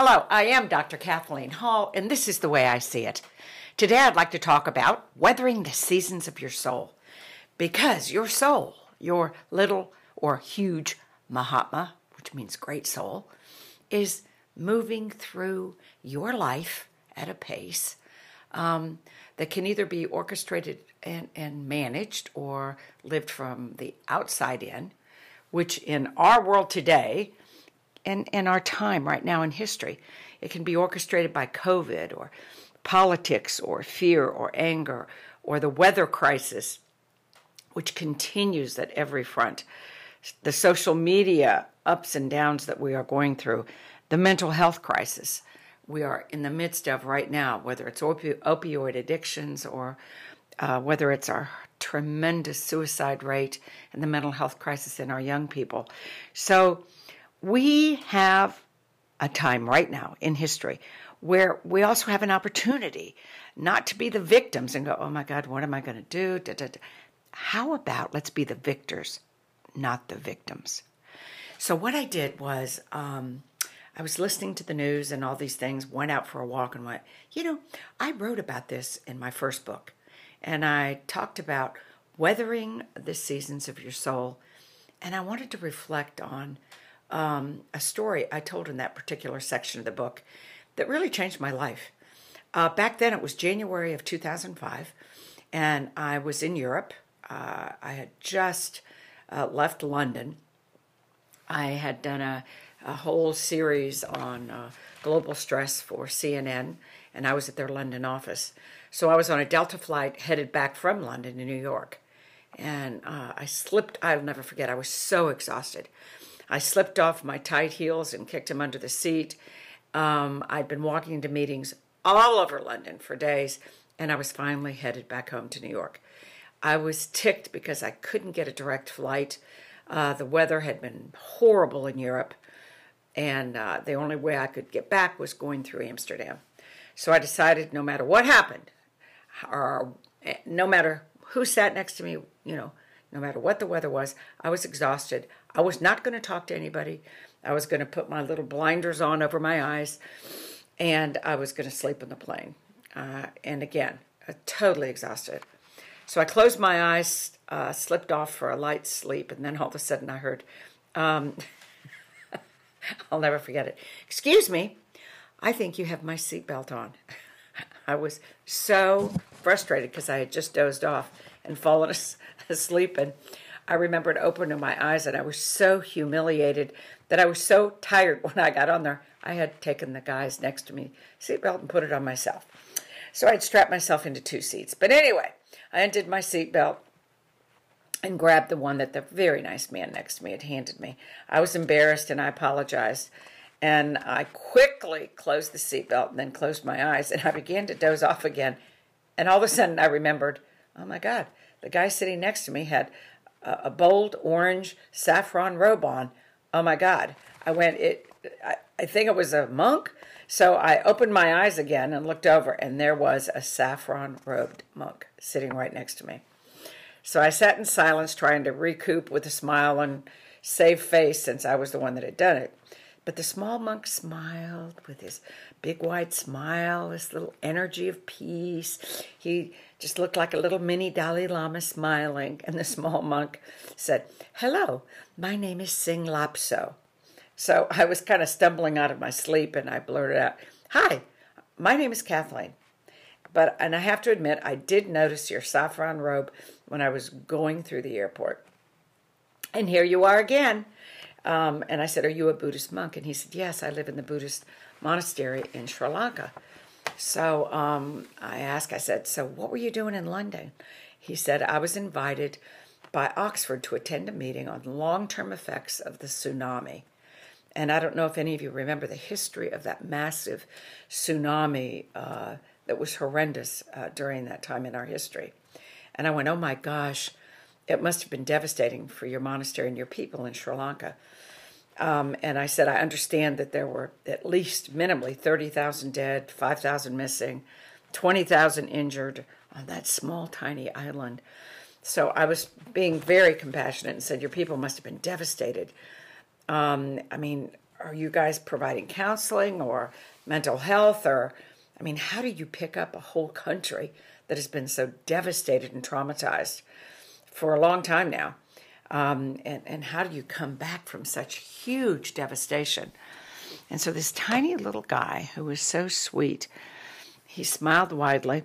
Hello, I am Dr. Kathleen Hall, and this is the way I see it. Today I'd like to talk about weathering the seasons of your soul. Because your soul, your little or huge Mahatma, which means great soul, is moving through your life at a pace um, that can either be orchestrated and, and managed or lived from the outside in, which in our world today and, and our time right now in history, it can be orchestrated by COVID or politics or fear or anger or the weather crisis, which continues at every front, the social media ups and downs that we are going through, the mental health crisis we are in the midst of right now, whether it's opi- opioid addictions or uh, whether it's our tremendous suicide rate and the mental health crisis in our young people. So we have a time right now in history where we also have an opportunity not to be the victims and go, oh my God, what am I going to do? Da, da, da. How about let's be the victors, not the victims? So, what I did was um, I was listening to the news and all these things, went out for a walk and went, you know, I wrote about this in my first book. And I talked about weathering the seasons of your soul. And I wanted to reflect on um, a story I told in that particular section of the book that really changed my life. Uh, back then, it was January of 2005, and I was in Europe. Uh, I had just uh, left London. I had done a a whole series on uh, global stress for CNN, and I was at their London office. So I was on a Delta flight headed back from London to New York. And uh, I slipped, I'll never forget, I was so exhausted. I slipped off my tight heels and kicked him under the seat. Um, I'd been walking into meetings all over London for days, and I was finally headed back home to New York. I was ticked because I couldn't get a direct flight. Uh, the weather had been horrible in Europe and uh, the only way I could get back was going through Amsterdam. So I decided no matter what happened, or eh, no matter who sat next to me, you know, no matter what the weather was, I was exhausted. I was not going to talk to anybody. I was going to put my little blinders on over my eyes, and I was going to sleep in the plane. Uh, and again, uh, totally exhausted. So I closed my eyes, uh, slipped off for a light sleep, and then all of a sudden I heard, um, I'll never forget it. Excuse me, I think you have my seatbelt on. I was so frustrated because I had just dozed off and fallen asleep. And I remembered opening my eyes and I was so humiliated that I was so tired when I got on there. I had taken the guys next to me seatbelt and put it on myself. So I'd strapped myself into two seats. But anyway, I undid my seatbelt and grabbed the one that the very nice man next to me had handed me. I was embarrassed and I apologized. And I quickly closed the seatbelt and then closed my eyes and I began to doze off again. And all of a sudden I remembered, oh my God, the guy sitting next to me had a, a bold orange saffron robe on. Oh my God. I went, it, I, I think it was a monk. So I opened my eyes again and looked over, and there was a saffron robed monk sitting right next to me. So I sat in silence, trying to recoup with a smile and save face since I was the one that had done it. But the small monk smiled with his big wide smile, this little energy of peace. He just looked like a little mini Dalai Lama smiling. And the small monk said, Hello, my name is Sing Lapso. So I was kind of stumbling out of my sleep and I blurted out, Hi, my name is Kathleen. But, and I have to admit, I did notice your saffron robe when I was going through the airport. And here you are again. Um, and I said, Are you a Buddhist monk? And he said, Yes, I live in the Buddhist monastery in Sri Lanka. So um, I asked, I said, So what were you doing in London? He said, I was invited by Oxford to attend a meeting on long term effects of the tsunami. And I don't know if any of you remember the history of that massive tsunami uh, that was horrendous uh, during that time in our history. And I went, oh my gosh, it must have been devastating for your monastery and your people in Sri Lanka. Um, and I said, I understand that there were at least minimally 30,000 dead, 5,000 missing, 20,000 injured on that small, tiny island. So I was being very compassionate and said, Your people must have been devastated. Um, I mean, are you guys providing counseling or mental health or I mean, how do you pick up a whole country that has been so devastated and traumatized for a long time now? Um, and, and how do you come back from such huge devastation? And so, this tiny little guy who was so sweet, he smiled widely.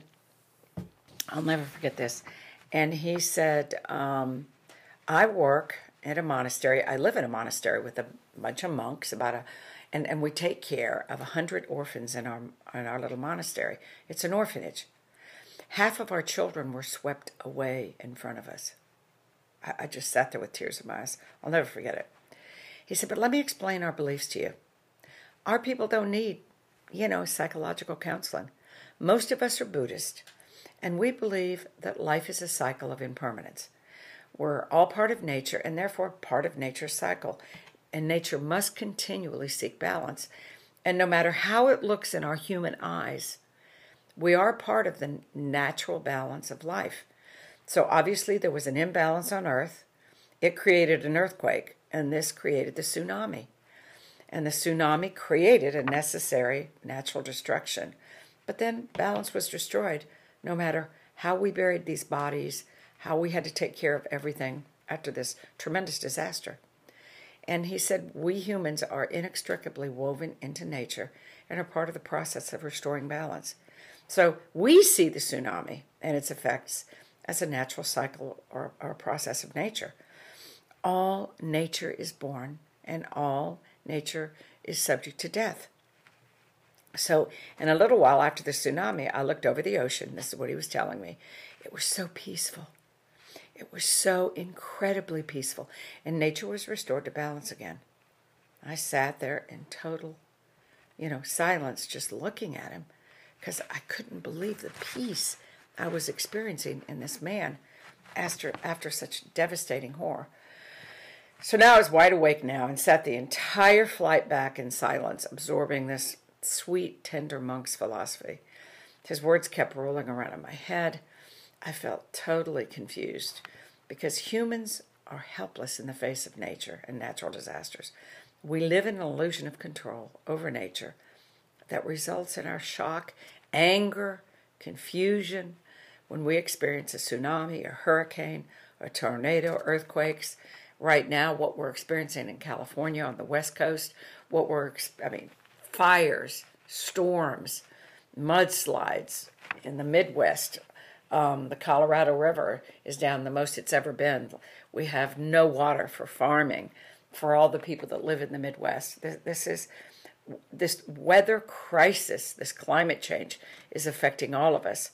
I'll never forget this. And he said, um, I work at a monastery. I live in a monastery with a bunch of monks, about a, and, and we take care of a hundred orphans in our in our little monastery. It's an orphanage. Half of our children were swept away in front of us. I, I just sat there with tears in my eyes. I'll never forget it. He said, But let me explain our beliefs to you. Our people don't need, you know, psychological counseling. Most of us are Buddhist, and we believe that life is a cycle of impermanence. We're all part of nature and therefore part of nature's cycle. And nature must continually seek balance. And no matter how it looks in our human eyes, we are part of the natural balance of life. So obviously, there was an imbalance on Earth. It created an earthquake, and this created the tsunami. And the tsunami created a necessary natural destruction. But then balance was destroyed, no matter how we buried these bodies, how we had to take care of everything after this tremendous disaster. And he said, We humans are inextricably woven into nature and are part of the process of restoring balance. So we see the tsunami and its effects as a natural cycle or, or a process of nature. All nature is born and all nature is subject to death. So, in a little while after the tsunami, I looked over the ocean. This is what he was telling me. It was so peaceful. It was so incredibly peaceful, and nature was restored to balance again. I sat there in total, you know, silence, just looking at him, because I couldn't believe the peace I was experiencing in this man after after such devastating horror. So now I was wide awake now and sat the entire flight back in silence, absorbing this sweet, tender monk's philosophy. His words kept rolling around in my head. I felt totally confused because humans are helpless in the face of nature and natural disasters. We live in an illusion of control over nature that results in our shock, anger, confusion when we experience a tsunami, a hurricane, a tornado, earthquakes. Right now, what we're experiencing in California on the West Coast, what we're, I mean, fires, storms, mudslides in the Midwest, um, the Colorado River is down the most it's ever been. We have no water for farming for all the people that live in the Midwest. This, this is this weather crisis, this climate change is affecting all of us.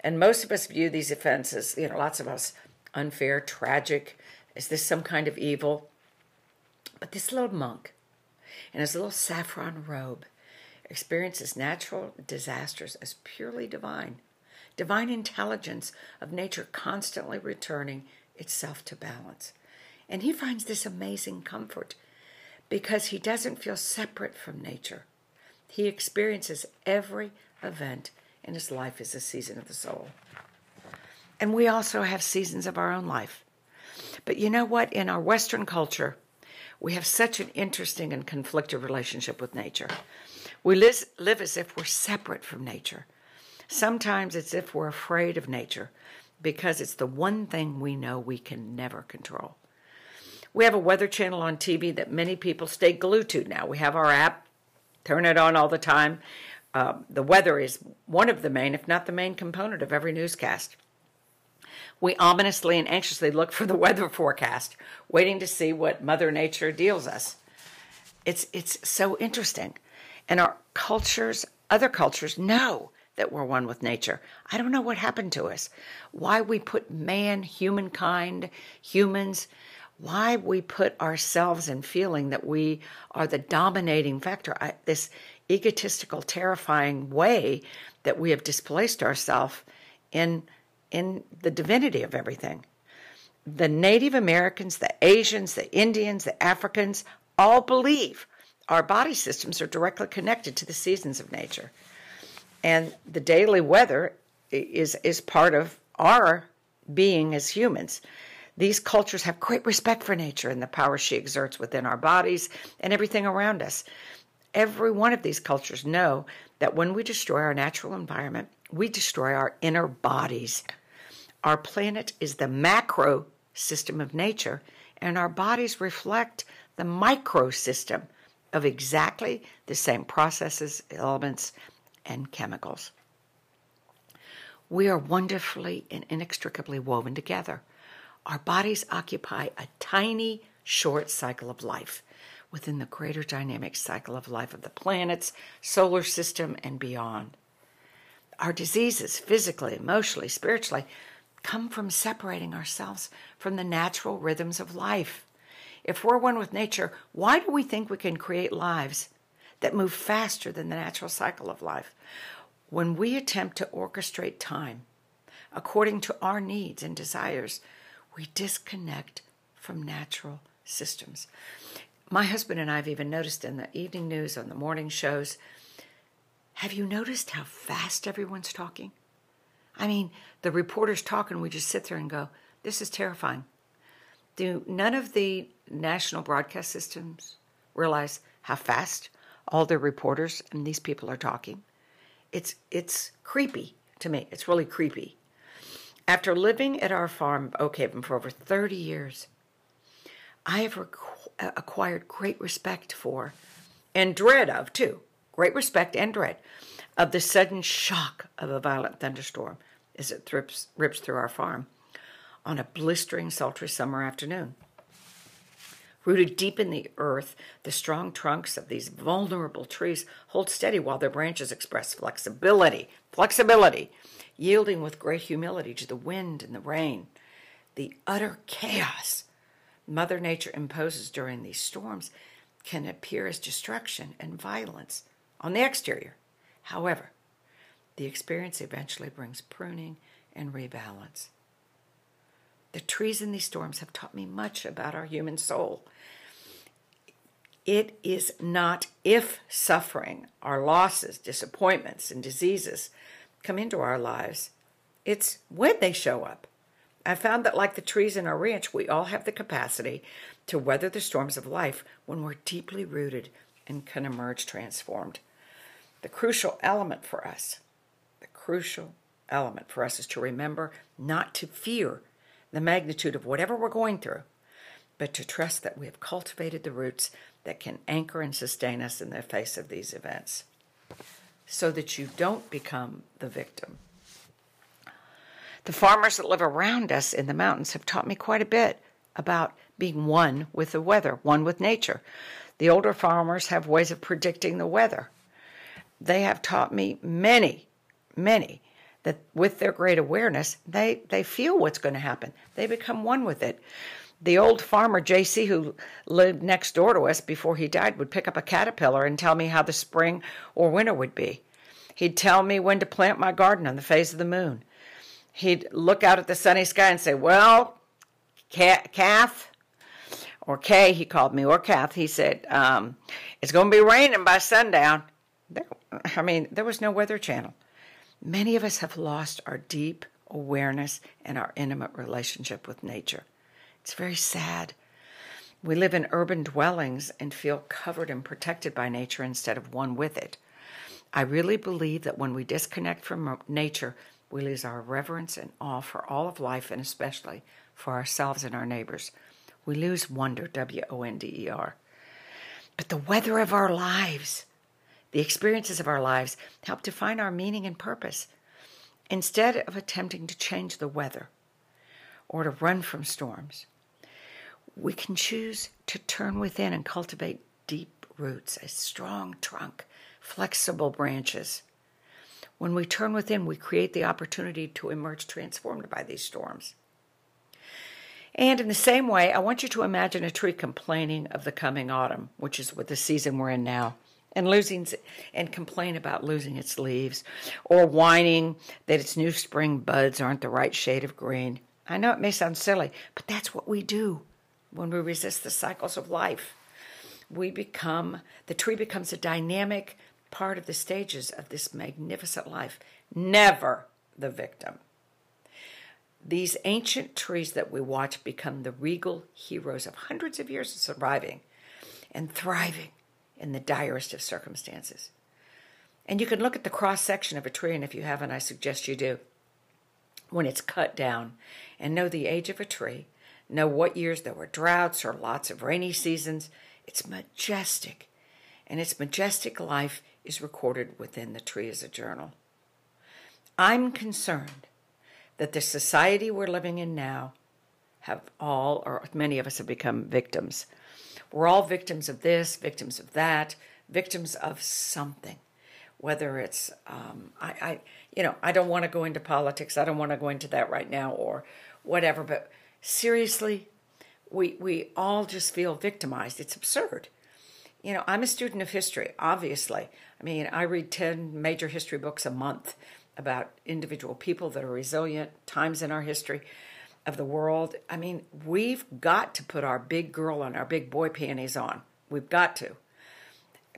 And most of us view these offenses, you know, lots of us unfair, tragic. Is this some kind of evil? But this little monk in his little saffron robe experiences natural disasters as purely divine divine intelligence of nature constantly returning itself to balance. And he finds this amazing comfort because he doesn't feel separate from nature. He experiences every event in his life is a season of the soul. And we also have seasons of our own life. But you know what? In our Western culture, we have such an interesting and conflicted relationship with nature. We live, live as if we're separate from nature. Sometimes it's if we're afraid of nature because it's the one thing we know we can never control. We have a weather channel on TV that many people stay glued to now. We have our app, turn it on all the time. Uh, the weather is one of the main, if not the main component of every newscast. We ominously and anxiously look for the weather forecast, waiting to see what Mother Nature deals us. It's, it's so interesting. And our cultures, other cultures, know that we're one with nature. I don't know what happened to us. Why we put man, humankind, humans, why we put ourselves in feeling that we are the dominating factor. I, this egotistical, terrifying way that we have displaced ourselves in in the divinity of everything. The Native Americans, the Asians, the Indians, the Africans all believe our body systems are directly connected to the seasons of nature and the daily weather is is part of our being as humans. These cultures have great respect for nature and the power she exerts within our bodies and everything around us. Every one of these cultures know that when we destroy our natural environment, we destroy our inner bodies. Our planet is the macro system of nature, and our bodies reflect the micro system of exactly the same processes, elements, and chemicals. We are wonderfully and inextricably woven together. Our bodies occupy a tiny, short cycle of life within the greater dynamic cycle of life of the planets, solar system, and beyond. Our diseases, physically, emotionally, spiritually, come from separating ourselves from the natural rhythms of life. If we're one with nature, why do we think we can create lives that move faster than the natural cycle of life? When we attempt to orchestrate time according to our needs and desires, we disconnect from natural systems. My husband and I have even noticed in the evening news, on the morning shows, have you noticed how fast everyone's talking? I mean, the reporters talk and we just sit there and go, this is terrifying. Do none of the national broadcast systems realize how fast all their reporters and these people are talking? It's it's creepy to me. It's really creepy. After living at our farm, Oakhaven, for over 30 years, I have Uh, acquired great respect for and dread of, too, great respect and dread of the sudden shock of a violent thunderstorm as it rips, rips through our farm on a blistering, sultry summer afternoon. Rooted deep in the earth, the strong trunks of these vulnerable trees hold steady while their branches express flexibility, flexibility, yielding with great humility to the wind and the rain. The utter chaos Mother Nature imposes during these storms can appear as destruction and violence on the exterior. However, the experience eventually brings pruning and rebalance. The trees in these storms have taught me much about our human soul. It is not if suffering, our losses, disappointments, and diseases come into our lives, it's when they show up. I found that, like the trees in our ranch, we all have the capacity to weather the storms of life when we're deeply rooted and can emerge transformed. The crucial element for us the crucial element for us is to remember not to fear the magnitude of whatever we're going through, but to trust that we have cultivated the roots that can anchor and sustain us in the face of these events so that you don't become the victim. The farmers that live around us in the mountains have taught me quite a bit about being one with the weather, one with nature. The older farmers have ways of predicting the weather. They have taught me many many that with their great awareness, they, they feel what's going to happen. They become one with it. The old farmer, JC, who lived next door to us before he died, would pick up a caterpillar and tell me how the spring or winter would be. He'd tell me when to plant my garden on the phase of the moon. He'd look out at the sunny sky and say, Well, Kath, or Kay, he called me, or Kath, he said, um, It's going to be raining by sundown. There, I mean, there was no weather channel. Many of us have lost our deep awareness and our intimate relationship with nature. It's very sad. We live in urban dwellings and feel covered and protected by nature instead of one with it. I really believe that when we disconnect from nature, we lose our reverence and awe for all of life and especially for ourselves and our neighbors. We lose wonder, W O N D E R. But the weather of our lives, the experiences of our lives help define our meaning and purpose. Instead of attempting to change the weather or to run from storms, we can choose to turn within and cultivate deep roots, a strong trunk, flexible branches. When we turn within, we create the opportunity to emerge transformed by these storms. And in the same way, I want you to imagine a tree complaining of the coming autumn, which is what the season we're in now and losing and complain about losing its leaves or whining that its new spring buds aren't the right shade of green. I know it may sound silly, but that's what we do when we resist the cycles of life. We become, the tree becomes a dynamic part of the stages of this magnificent life, never the victim. These ancient trees that we watch become the regal heroes of hundreds of years of surviving and thriving in the direst of circumstances. And you can look at the cross section of a tree, and if you haven't, I suggest you do, when it's cut down, and know the age of a tree, know what years there were droughts or lots of rainy seasons. It's majestic, and its majestic life is recorded within the tree as a journal. I'm concerned that the society we're living in now have all, or many of us have become victims. We're all victims of this, victims of that, victims of something. Whether it's, um, I, I, you know, I don't want to go into politics. I don't want to go into that right now, or whatever. But seriously, we we all just feel victimized. It's absurd. You know, I'm a student of history. Obviously, I mean, I read ten major history books a month about individual people that are resilient, times in our history of the world. I mean, we've got to put our big girl and our big boy panties on. We've got to.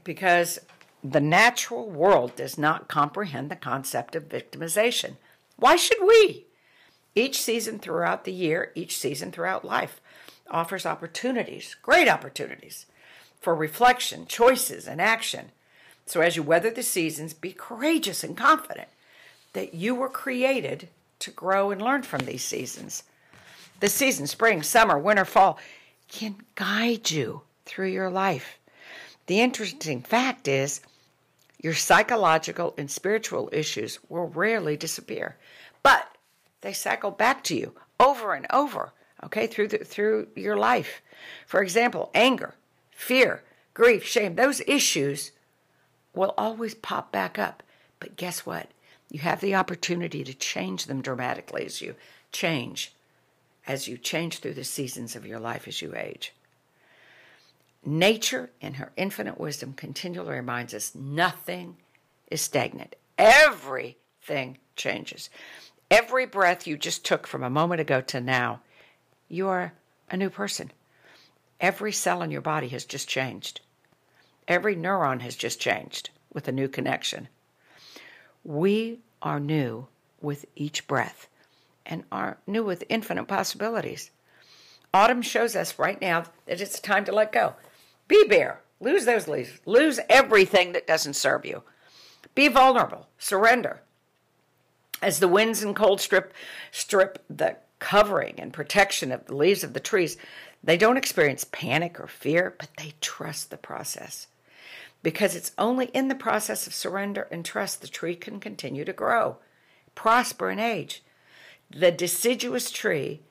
Because the natural world does not comprehend the concept of victimization. Why should we? Each season throughout the year, each season throughout life offers opportunities, great opportunities for reflection, choices, and action. So as you weather the seasons, be courageous and confident that you were created to grow and learn from these seasons. The season, spring, summer, winter, fall, can guide you through your life. The interesting fact is, your psychological and spiritual issues will rarely disappear, but they cycle back to you over and over, okay, through, the, through your life. For example, anger, fear, grief, shame, those issues will always pop back up. But guess what? You have the opportunity to change them dramatically as you change, as you change through the seasons of your life as you age. Nature, in her infinite wisdom, continually reminds us nothing is stagnant. Everything changes. Every breath you just took from a moment ago to now, you are a new person. Every cell in your body has just changed. Every neuron has just changed with a new connection. We are new with each breath and are new with infinite possibilities. Autumn shows us right now that it's time to let go. Be bare, lose those leaves, lose everything that doesn't serve you. Be vulnerable, surrender. As the winds and cold strip strip the covering and protection of the leaves of the trees, they don't experience panic or fear, but they trust the process because it's only in the process of surrender and trust the tree can continue to grow, prosper, and age. The deciduous tree,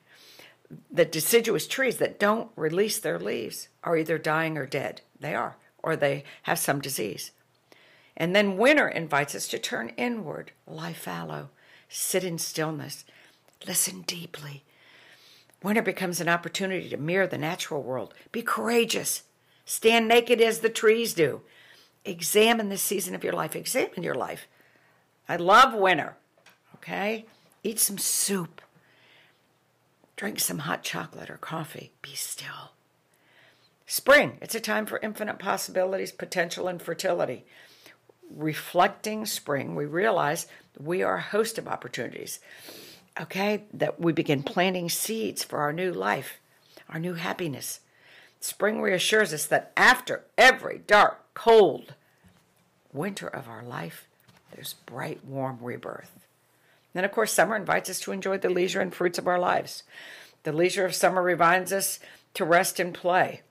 the deciduous trees that don't release their leaves are either dying or dead. They are, or they have some disease. And then winter invites us to turn inward, lie fallow, sit in stillness, listen deeply. Winter becomes an opportunity to mirror the natural world. Be courageous. Stand naked as the trees do. Examine this season of your life. Examine your life. I love winter. Okay? Eat some soup. Drink some hot chocolate or coffee. Be still. Spring, it's a time for infinite possibilities, potential, and fertility. Reflecting spring, we realize we are a host of opportunities. Okay? That we begin planting seeds for our new life, our new happiness. Spring reassures us that after every dark, cold winter of our life, there's bright, warm rebirth. Then, of course, summer invites us to enjoy the leisure and fruits of our lives. The leisure of summer reminds us to rest and play.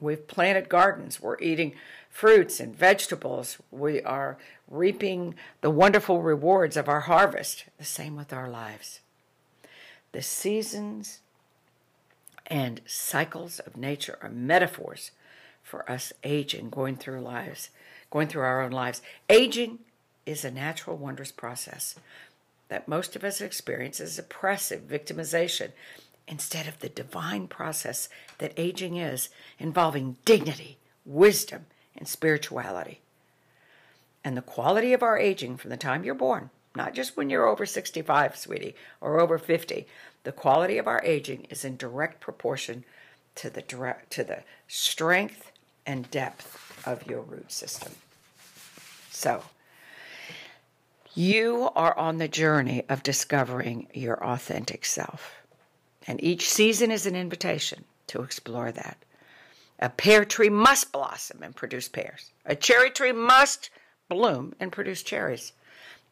We've planted gardens. We're eating fruits and vegetables. We are reaping the wonderful rewards of our harvest. The same with our lives. The seasons and cycles of nature are metaphors for us aging, going through lives, going through our own lives. Aging is a natural, wondrous process that most of us experience as oppressive victimization instead of the divine process that aging is, involving dignity, wisdom, and spirituality. And the quality of our aging from the time you're born, not just when you're over 65, sweetie, or over 50, the quality of our aging is in direct proportion to the direct to the strength and depth of your root system. So, You are on the journey of discovering your authentic self. And each season is an invitation to explore that. A pear tree must blossom and produce pears. A cherry tree must bloom and produce cherries.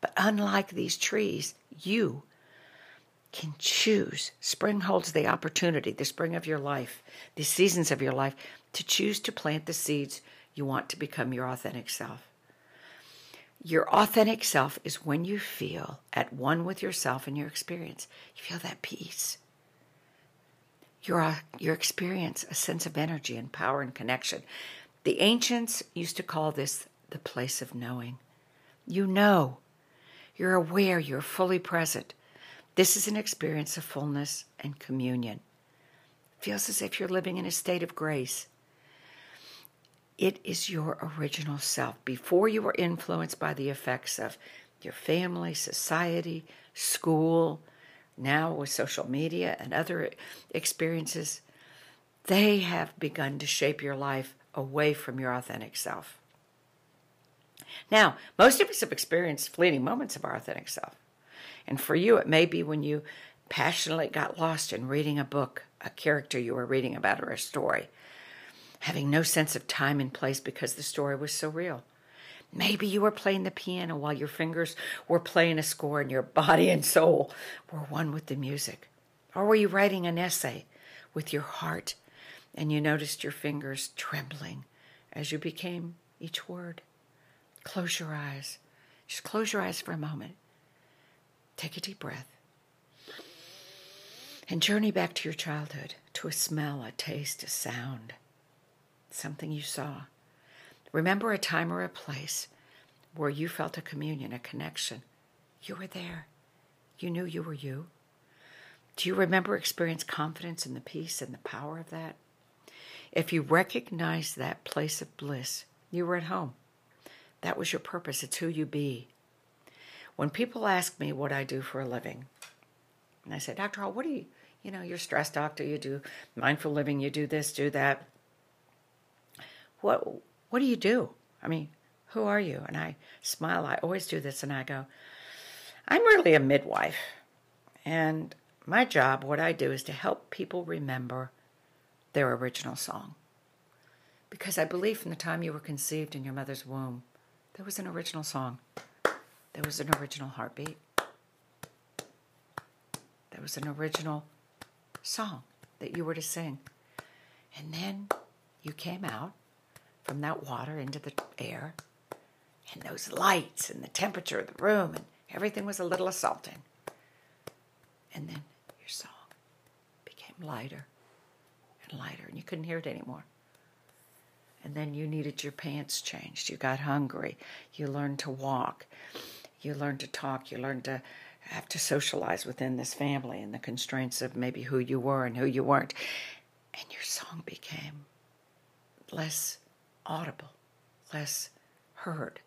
But unlike these trees, you can choose. Spring holds the opportunity, the spring of your life, the seasons of your life, to choose to plant the seeds you want to become your authentic self. Your authentic self is when you feel at one with yourself and your experience. You feel that peace. Your, uh, your experience, a sense of energy and power and connection. The ancients used to call this the place of knowing. You know. You're aware. You're fully present. This is an experience of fullness and communion. It feels as if you're living in a state of grace. It is your original self before you were influenced by the effects of your family, society, school, now with social media and other experiences. They have begun to shape your life away from your authentic self. Now, most of us have experienced fleeting moments of our authentic self. And for you, it may be when you passionately got lost in reading a book, a character you were reading about, or a story, having no sense of time and place because the story was so real. Maybe you were playing the piano while your fingers were playing a score and your body and soul were one with the music. Or were you writing an essay with your heart and you noticed your fingers trembling as you became each word? Close your eyes. Just close your eyes for a moment. Take a deep breath. And journey back to your childhood, to a smell, a taste, a sound, something you saw. Remember a time or a place where you felt a communion, a connection. You were there. You knew you were you. Do you remember experience confidence in the peace and the power of that? If you recognize that place of bliss, you were at home. That was your purpose. It's who you be. When people ask me what I do for a living, and I say, Dr. Hall, what do you, you know, you're stress doctor, you do mindful living, you do this, do that. What, what do you do? I mean, who are you? And I smile. I always do this and I go, I'm really a midwife. And my job, what I do, is to help people remember their original song. Because I believe from the time you were conceived in your mother's womb, there was an original song. There was an original heartbeat. There was an original song that you were to sing. And then you came out from that water into the air, and those lights and the temperature of the room, and everything was a little assaulting. And then your song became lighter and lighter, and you couldn't hear it anymore. And then you needed your pants changed. You got hungry. You learned to walk. You learned to talk. You learned to have to socialize within this family and the constraints of maybe who you were and who you weren't. And your song became less audible, less heard.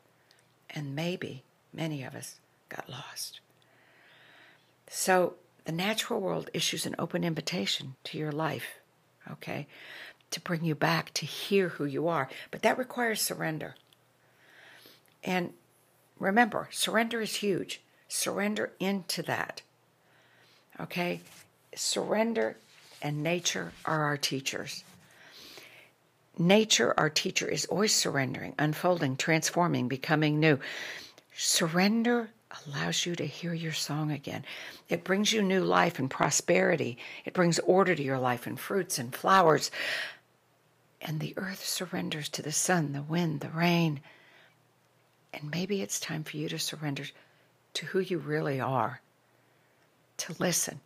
And maybe many of us got lost. So the natural world issues an open invitation to your life, okay, to bring you back to hear who you are. But that requires surrender. And remember, surrender is huge. Surrender into that. Okay? Surrender and nature are our teachers. Nature, our teacher, is always surrendering, unfolding, transforming, becoming new. Surrender allows you to hear your song again. It brings you new life and prosperity. It brings order to your life and fruits and flowers. And the earth surrenders to the sun, the wind, the rain. And maybe it's time for you to surrender to who you really are, to listen,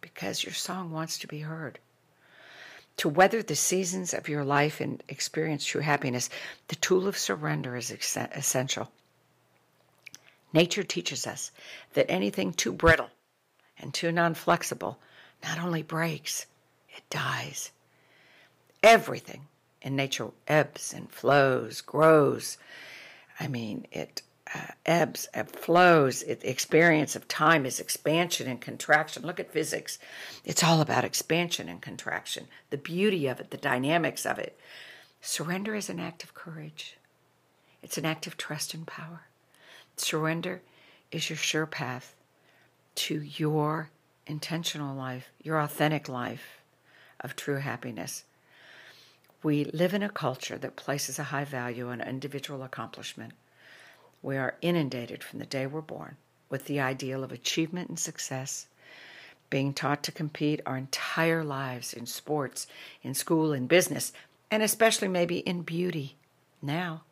because your song wants to be heard. To weather the seasons of your life and experience true happiness, the tool of surrender is essential. Nature teaches us that anything too brittle and too non flexible not only breaks, it dies. Everything in nature ebbs and flows, grows. I mean, it ebbs and flows. The experience of time is expansion and contraction. Look at physics. It's all about expansion and contraction, the beauty of it, the dynamics of it. Surrender is an act of courage, it's an act of trust and power. Surrender is your sure path to your intentional life, your authentic life of true happiness. We live in a culture that places a high value on individual accomplishment. We are inundated from the day we're born with the ideal of achievement and success, being taught to compete our entire lives in sports, in school, in business, and especially maybe in beauty now.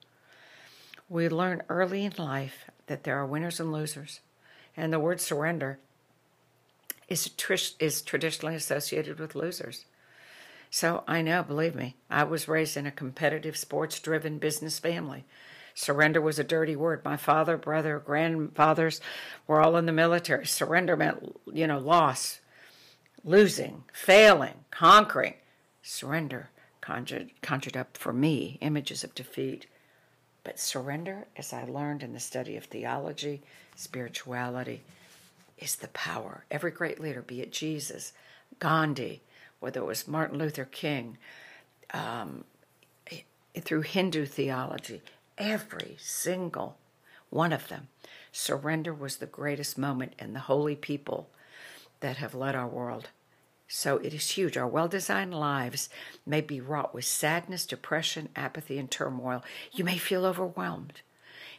We learn early in life that there are winners and losers, and the word surrender is, is traditionally associated with losers. So I know, believe me, I was raised in a competitive, sports driven business family. Surrender was a dirty word. My father, brother, grandfathers were all in the military. Surrender meant, you know, loss, losing, failing, conquering. Surrender conjured, conjured up for me images of defeat. But surrender, as I learned in the study of theology, spirituality, is the power. Every great leader, be it Jesus, Gandhi, whether it was Martin Luther King, um, through Hindu theology, every single one of them, surrender was the greatest moment in the holy people that have led our world. So it is huge. Our well designed lives may be wrought with sadness, depression, apathy, and turmoil. You may feel overwhelmed.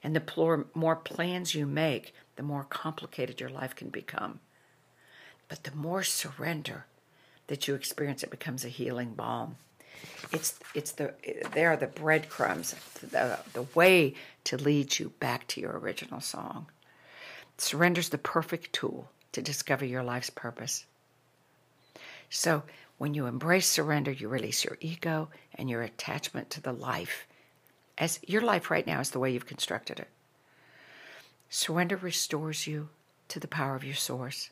And the more plans you make, the more complicated your life can become. But the more surrender that you experience, it becomes a healing balm. It's it's the they are the breadcrumbs, the the way to lead you back to your original song. Surrender's the perfect tool to discover your life's purpose. So when you embrace surrender, you release your ego and your attachment to the life. As your life right now is the way you've constructed it. Surrender restores you to the power of your source.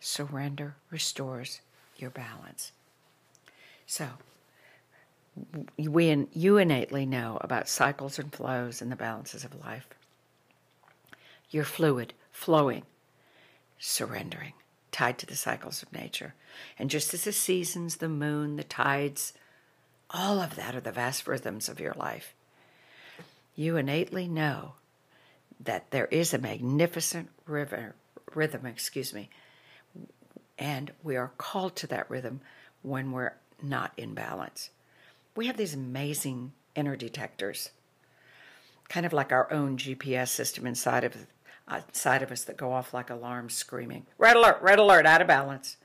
Surrender restores your balance. So, we, you innately know about cycles and flows and the balances of life. You're fluid, flowing, surrendering, tied to the cycles of nature. And just as the seasons, the moon, the tides, all of that are the vast rhythms of your life. You innately know that there is a magnificent river, rhythm, excuse me, and we are called to that rhythm when we're not in balance. We have these amazing inner detectors, kind of like our own GPS system inside of inside of us that go off like alarms screaming, red alert, red alert, out of balance.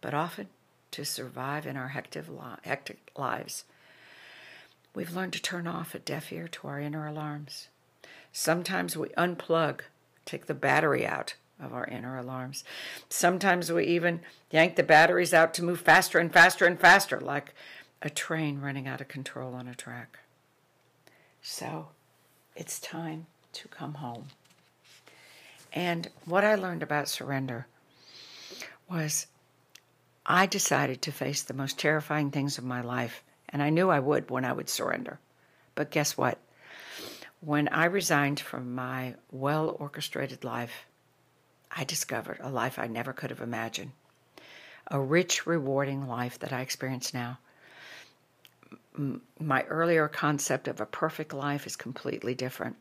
But often, to survive in our hectic, hectic lives, we've learned to turn off a deaf ear to our inner alarms. Sometimes we unplug, take the battery out of our inner alarms. Sometimes we even yank the batteries out to move faster and faster and faster, like a train running out of control on a track. So it's time to come home. And what I learned about surrender was I decided to face the most terrifying things of my life, and I knew I would when I would surrender. But guess what? When I resigned from my well orchestrated life, I discovered a life I never could have imagined. A rich, rewarding life that I experience now. My earlier concept of a perfect life is completely different.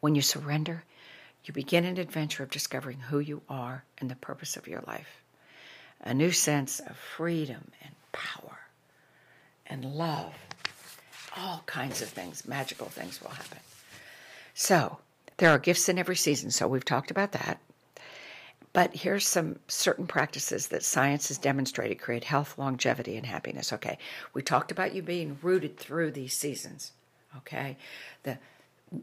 When you surrender, you begin an adventure of discovering who you are and the purpose of your life. A new sense of freedom and power and love all kinds of things, magical things will happen. So, there are gifts in every season, so we've talked about that. But here's some certain practices that science has demonstrated create health, longevity, and happiness. Okay, we talked about you being rooted through these seasons. Okay, the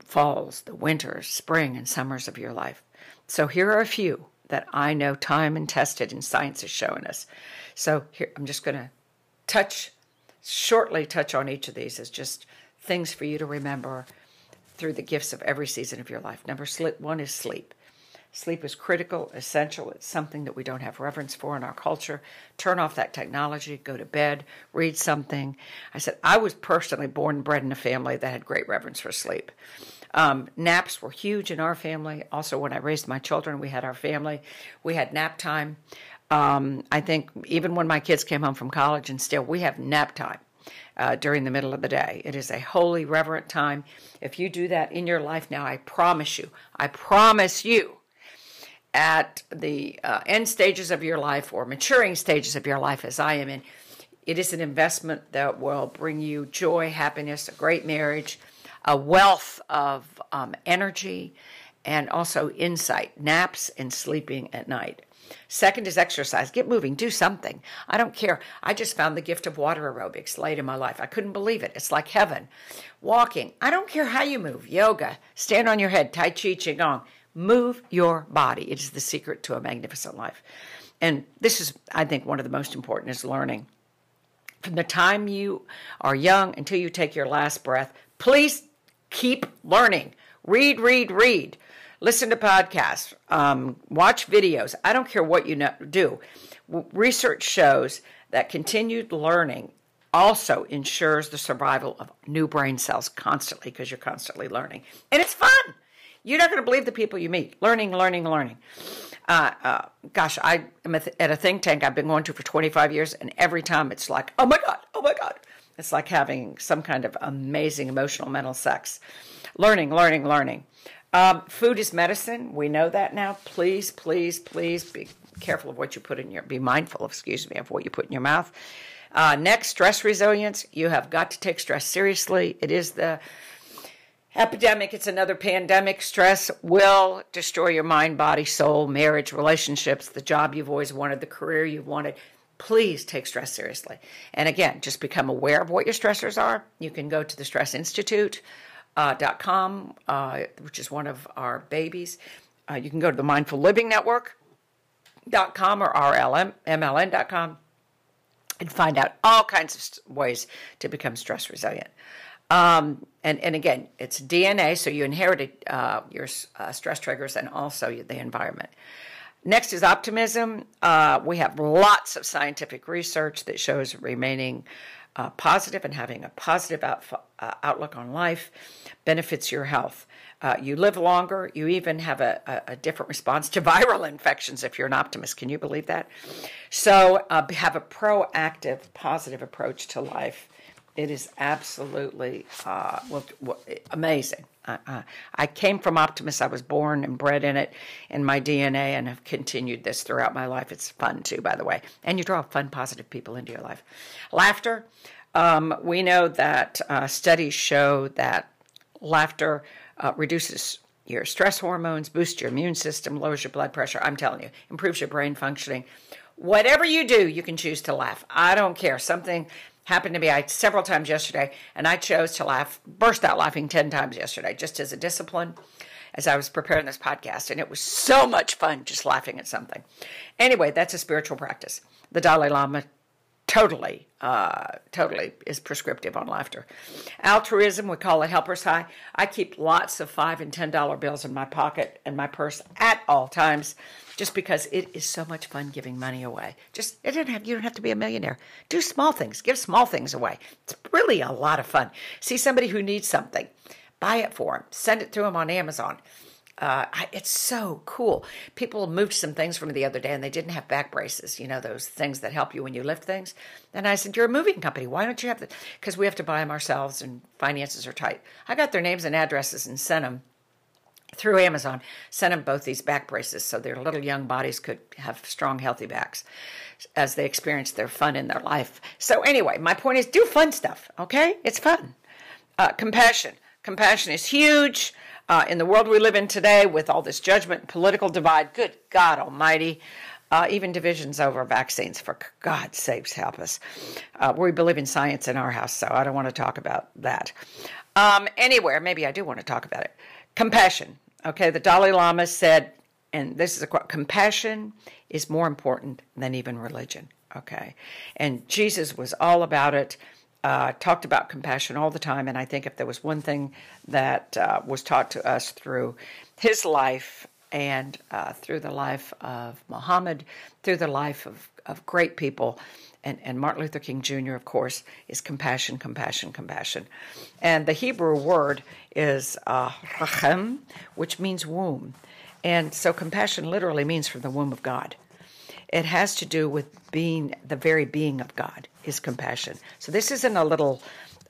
falls, the winters, spring, and summers of your life. So here are a few that I know time and tested and science is showing us. So here I'm just going to touch shortly touch on each of these as just things for you to remember through the gifts of every season of your life. Number one is sleep. Sleep is critical, essential. It's something that we don't have reverence for in our culture. Turn off that technology, go to bed, read something. I said, I was personally born and bred in a family that had great reverence for sleep. Um, naps were huge in our family. Also, when I raised my children, we had our family. We had nap time. Um, I think even when my kids came home from college and still, we have nap time. Uh, during the middle of the day. It is a holy, reverent time. If you do that in your life now, I promise you, I promise you, at the uh, end stages of your life or maturing stages of your life, as I am in, it is an investment that will bring you joy, happiness, a great marriage, a wealth of um, energy, and also insight, naps and sleeping at night. Second is exercise. Get moving. Do something. I don't care. I just found the gift of water aerobics late in my life. I couldn't believe it. It's like heaven. Walking. I don't care how you move. Yoga. Stand on your head. Tai Chi, Qigong. Move your body. It is the secret to a magnificent life. And this is, I think, one of the most important is learning. From the time you are young until you take your last breath, please keep learning. Read, read, read listen to podcasts, um, watch videos. I don't care what you do. Research shows that continued learning also ensures the survival of new brain cells constantly because you're constantly learning. And it's fun. You're not going to believe the people you meet. Learning, learning, learning. Uh, uh, gosh, I am at a think tank I've been going to for 25 years, and every time it's like, oh my God, oh my God. It's like having some kind of amazing emotional mental sex. Learning, learning, learning. Um, food is medicine. We know that now. Please, please, please be careful of what you put in your, be mindful, excuse me, of what you put in your mouth. Uh, next, stress resilience. You have got to take stress seriously. It is the epidemic, it's another pandemic. Stress will destroy your mind, body, soul, marriage, relationships, the job you've always wanted, the career you've wanted. Please take stress seriously. And again, just become aware of what your stressors are. You can go to the Stress Institute uh, .com, uh, which is one of our babies. Uh, you can go to the Mindful Living Network.com or RLM, MLN.com and find out all kinds of ways to become stress resilient. Um, and, and again, it's DNA, so you inherited uh, your uh, stress triggers and also the environment. Next is optimism. Uh, we have lots of scientific research that shows remaining uh, positive and having a positive uh, outlook on life benefits your health. Uh, you live longer. You even have a, a, a, different response to viral infections if you're an optimist. Can you believe that? So, uh, have a proactive, positive approach to life. It is absolutely uh, well, amazing. Uh, I came from Optimus. I was born and bred in it in my DNA and have continued this throughout my life. It's fun too, by the way. And you draw fun, positive people into your life. Laughter. Um, we know that uh, studies show that laughter uh, reduces your stress hormones, boosts your immune system, lowers your blood pressure. I'm telling you, improves your brain functioning. Whatever you do, you can choose to laugh. I don't care. Something happened to me I, several times yesterday, and I chose to laugh, burst out laughing 10 times yesterday, just as a discipline as I was preparing this podcast. And it was so much fun just laughing at something. Anyway, that's a spiritual practice. The Dalai Lama totally, uh, totally is prescriptive on laughter. Altruism, we call it helper's high. I keep lots of five and ten dollar bills in my pocket and my purse at all times just because it is so much fun giving money away. Just it didn't have you don't have to be a millionaire. Do small things. Give small things away. It's really a lot of fun. See somebody who needs something, buy it for them. Send it to them on Amazon. Uh, it's so cool. People moved some things from the other day and they didn't have back braces, you know, those things that help you when you lift things. And I said, You're a moving company. Why don't you have the? Because we have to buy them ourselves and finances are tight. I got their names and addresses and sent them through Amazon, sent them both these back braces so their little young bodies could have strong, healthy backs as they experience their fun in their life. So, anyway, my point is do fun stuff, okay? It's fun. Uh, compassion. Compassion is huge. Uh, in the world we live in today, with all this judgment, political divide, good God Almighty, uh, even divisions over vaccines, for God's sakes, help us. Uh, we believe in science in our house, so I don't want to talk about that. Um, anywhere, maybe I do want to talk about it. Compassion. Okay, the Dalai Lama said, and this is a quote compassion is more important than even religion. Okay, and Jesus was all about it. Uh, talked about compassion all the time, and I think if there was one thing that uh, was taught to us through his life and uh, through the life of Muhammad, through the life of, of great people, and, and Martin Luther King Jr., of course, is compassion, compassion, compassion. And the Hebrew word is uh, rachem, which means womb. And so compassion literally means from the womb of God. It has to do with being the very being of God. Is compassion. So this isn't a little,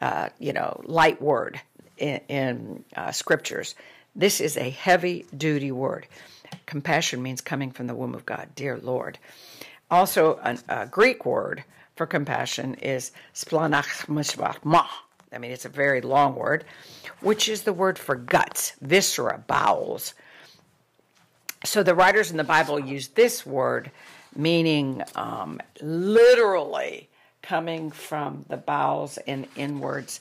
uh, you know, light word in, in uh, scriptures. This is a heavy duty word. Compassion means coming from the womb of God, dear Lord. Also, an, a Greek word for compassion is splanachmishvachma. I mean, it's a very long word, which is the word for guts, viscera, bowels. So the writers in the Bible use this word, meaning um, literally coming from the bowels and inwards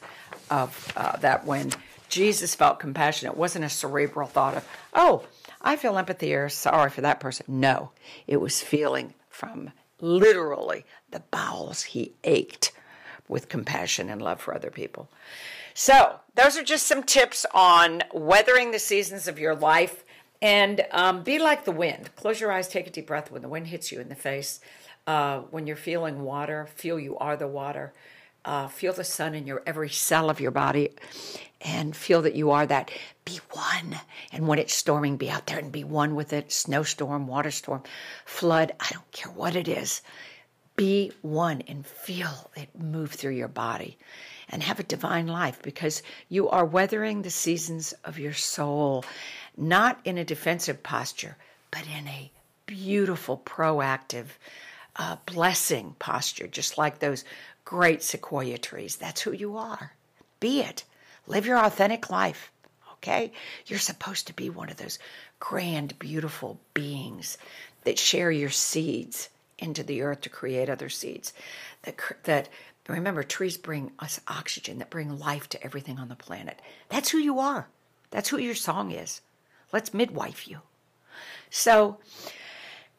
of uh, that when Jesus felt compassion, it wasn't a cerebral thought of, oh, I feel empathy or sorry for that person. No, it was feeling from literally the bowels. He ached with compassion and love for other people. So, those are just some tips on weathering the seasons of your life and um, be like the wind. Close your eyes, take a deep breath when the wind hits you in the face. Uh, when you're feeling water, feel you are the water. Uh, feel the sun in your every cell of your body and feel that you are that. Be one. And when it's storming, be out there and be one with it. Snowstorm, water storm, flood, I don't care what it is. Be one and feel it move through your body and have a divine life because you are weathering the seasons of your soul, not in a defensive posture, but in a beautiful, proactive, uh, blessing posture, just like those great sequoia trees. That's who you are. Be it. Live your authentic life. Okay? You're supposed to be one of those grand, beautiful beings that share your seeds into the earth to create other seeds. That, that remember, trees bring us oxygen, that bring life to everything on the planet. That's who you are. That's who your song is. Let's midwife you. So,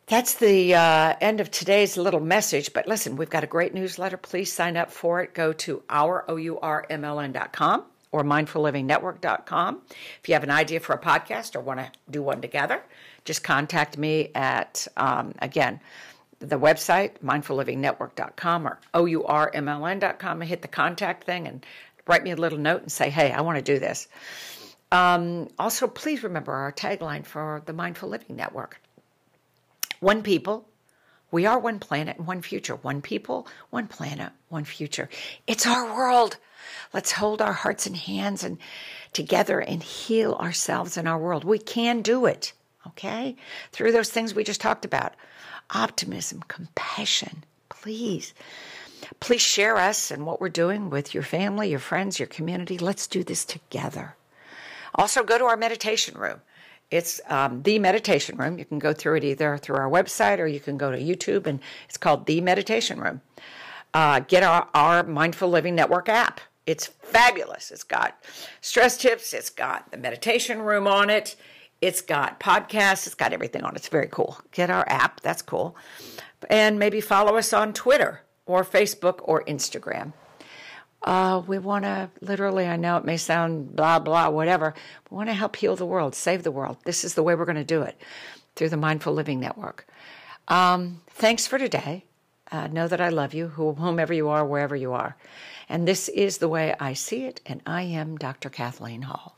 that's the uh, end of today's little message. But listen, we've got a great newsletter. Please sign up for it. Go to our, O-U-R-M-L-N.com or mindfullivingnetwork.com. If you have an idea for a podcast or want to do one together, just contact me at, um, again, the website, mindfullivingnetwork.com or O-U-R-M-L-N.com and hit the contact thing and write me a little note and say, hey, I want to do this. Um, also, please remember our tagline for the Mindful Living Network one people. We are one planet and one future. One people, one planet, one future. It's our world. Let's hold our hearts and hands and together and heal ourselves and our world. We can do it. Okay? Through those things we just talked about. Optimism, compassion. Please. Please share us and what we're doing with your family, your friends, your community. Let's do this together. Also, go to our meditation room. It's um, the meditation room. You can go through it either through our website or you can go to YouTube, and it's called the meditation room. Uh, get our, our Mindful Living Network app. It's fabulous. It's got stress tips. It's got the meditation room on it. It's got podcasts. It's got everything on it. It's very cool. Get our app. That's cool. And maybe follow us on Twitter or Facebook or Instagram. Uh, we want to literally, I know it may sound blah, blah, whatever, we want to help heal the world, save the world. This is the way we're going to do it through the Mindful Living Network. Um, thanks for today. Uh, know that I love you, whomever you are, wherever you are. And this is the way I see it, and I am Dr. Kathleen Hall.